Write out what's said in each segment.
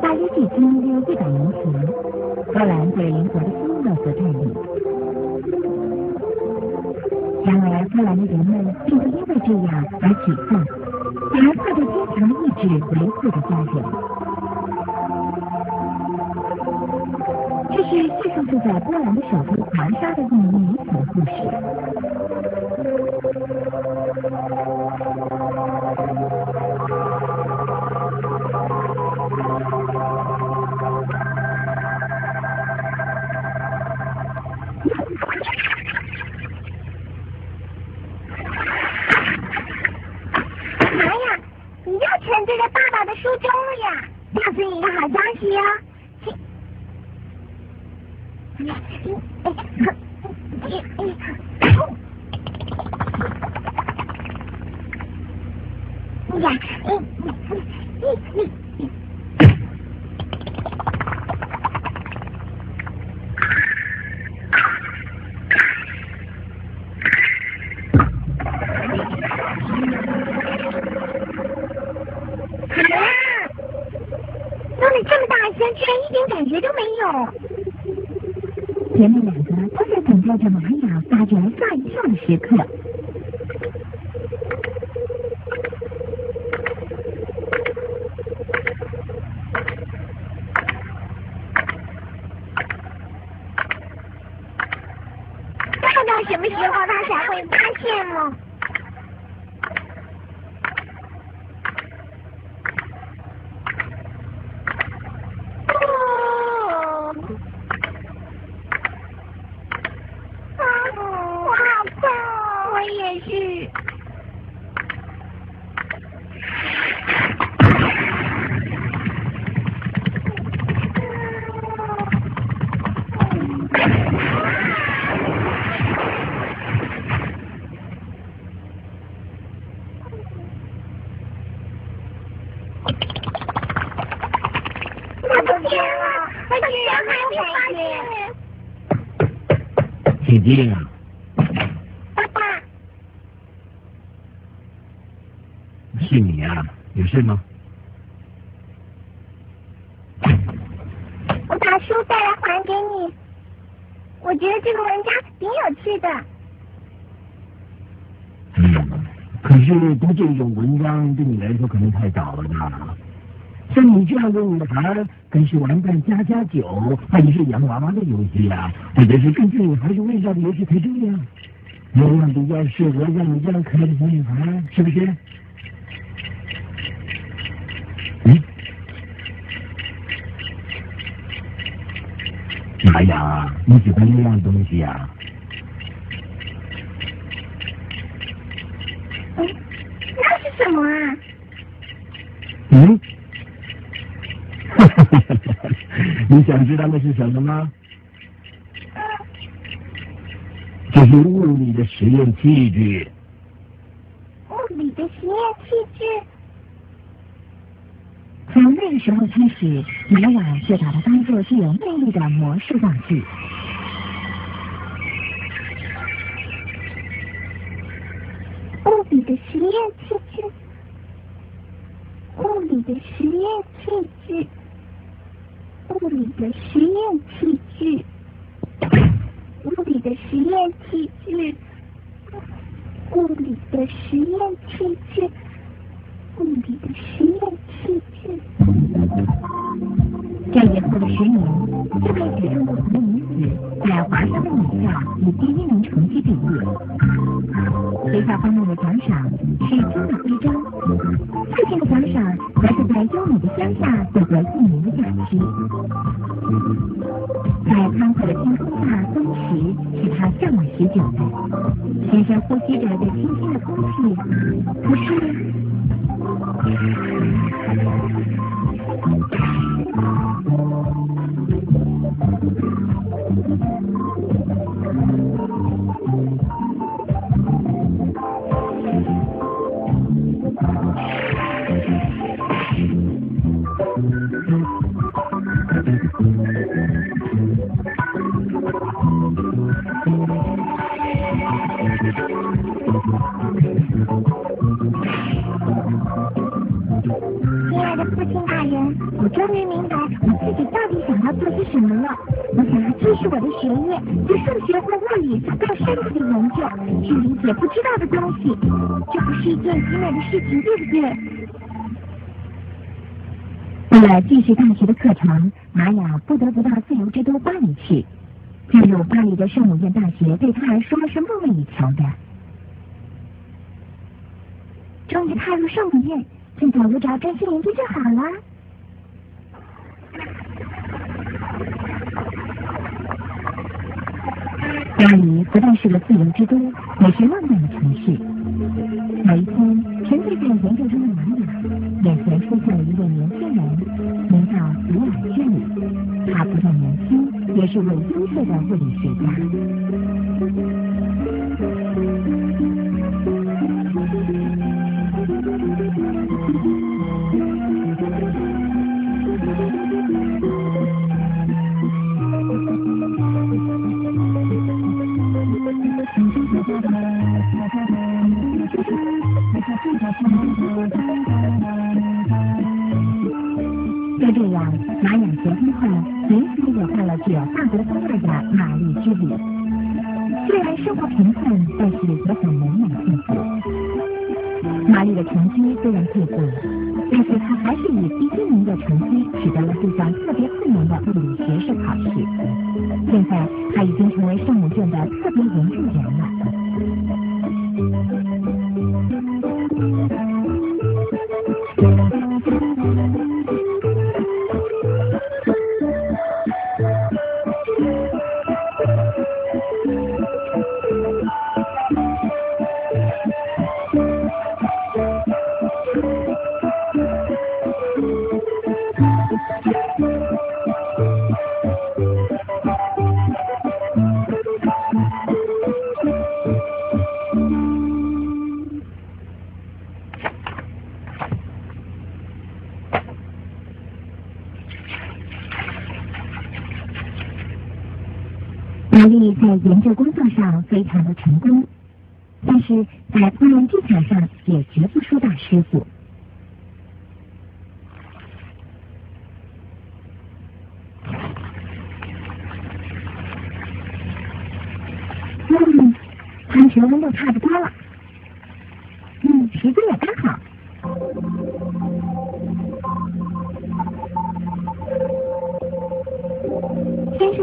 大约距今约一百年前，荷兰被邻国的希腊所占领。然而，荷兰的人们并不因为这样而沮丧，反而靠着坚强的意志维护着家园。这是寄宿住在波兰的首都华沙的一名女子的故事。在爸爸的书中了呀！告诉你一个好消息哟。呀，啊！弄得这么大声，居然一点感觉都没有。姐妹两个都在等待着玛雅发出来吓一跳的时刻。看到什么时候他才会发现呢？哦，啊，我好痛哦！我也是。他不见了，他居然还没发现。姐姐啊，爸爸，是你啊，有事吗？我把书带来还给你。我觉得这个文章挺有趣的。嗯，可是读这种文章对你来说可能太早了吧？像你这样的女孩，跟是玩扮家家酒，或者是洋娃娃的游戏啊，或者是根据女孩子味道的游戏才对呀。那样比较适合让你这样可爱的小女孩，是不是？嗯？哎呀，你喜欢那样东西啊？嗯，那是什么啊？嗯？你想知道那是什么吗？这是物理的实验器具。物理的实验器具。从那个时候开始，玛雅就把它当作具有魅力的魔术道具。物理的实验器具。物理的实验器具。物理的实验器具。物理实验器具。物理的实验器具。物理的实验器具。在以后的十年，这位与众不同的女子在华沙的母校以第一名成绩毕业。学校方面的奖赏是金的徽章，父亲的奖赏则是在优美的乡下度过一年的假期。在宽阔的天空是他向往许久的，深深呼吸着这清新的空气。可是。亲爱的父亲大人，我终于明白我自己到底想要做些什么了。我想要继续我的学业，对数学或物理做更深入的研究，去理解不知道的东西。这不是一件极美的事情，对不对？为了继续大学的课程，玛雅不得不到自由之都巴黎去。进入巴黎的圣母院大学对他来说是梦寐以求的。终于踏入圣母院，尽早有找专心研究就好了。巴黎不但是个自由之都，也是浪漫的城市。有一天，沉醉在研究中的玛雅，眼前出现了一位年轻人，名叫比尔居里。他不但年轻，也是位优秀的物理学家。生活贫困，但是也很美满幸福。玛丽的成绩虽然退步了，但是她还是以第一名的成绩取得了这项特别困难的物理学士考试。现在，她已经成为圣母院的特别研究员了。在研究工作上非常的成功，但是在烹饪技巧上也绝不输大师傅。嗯，汤球温度差不多了。嗯，时间也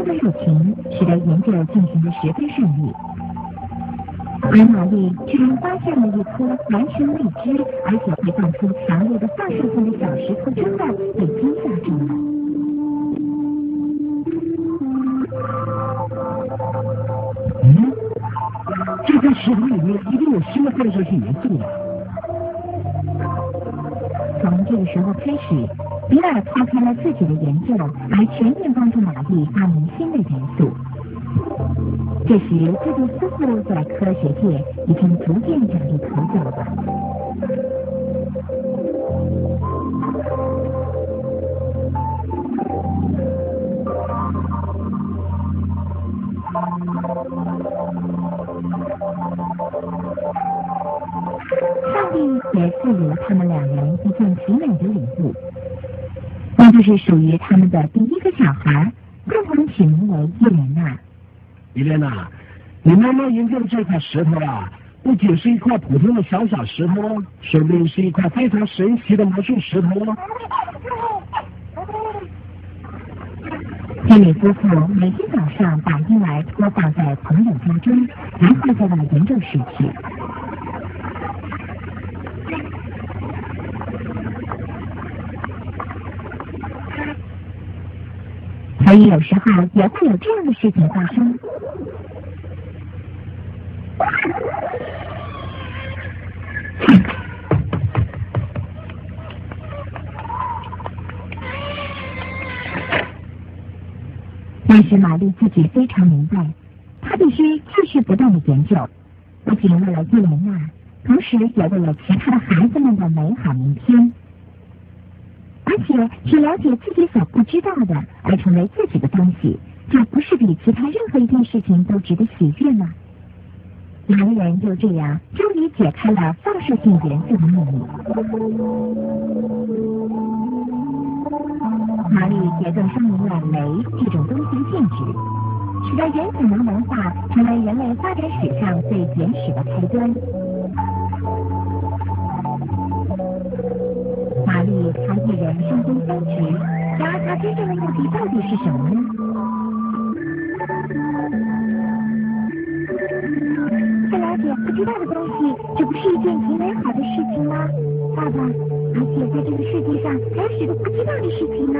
刚好。先生的热情使得研究进行的十分顺利，而玛丽居然发现了一颗完全未知而且会放出强烈的放射性的小石头之后，被惊吓住了。嗯，这块石头里面一定有新的放射性元素啊！从这个时候开始，比尔抛开了自己的研究，来全面帮助玛丽发明新的元素。这时，他就似乎在科学界已经逐渐崭露头角了。上帝也赐予了他们两人一件极美的礼物，那就是属于他们的第一个小孩，共同起名为伊莲娜。伊莲娜，你妈妈研究的这块石头啊，不仅是一块普通的小小石头，说不定是一块非常神奇的魔术石头哦。天美夫妇每天早上把婴儿托放在朋友家中，然后再到研究室去。所以有时候也会有这样的事情发生。但是玛丽自己非常明白，她必须继续不断的研究，不仅为了伊莲娜，同时也为了其他的孩子们的美好明天。而且去了解自己所不知道的，而成为自己的东西，这不是比其他任何一件事情都值得喜悦吗？两个人就这样终于解开了放射性元素的秘密。玛丽也更说明了煤这种东西的性质，使得原子能文化成为人类发展史上最原始的开端。他一人身兼三职，然而他真正的目的到底是什么呢？不了解不知道的东西，这不是一件极美好的事情吗？爸爸，而且在这个世界上还有许多不知道的事情呢。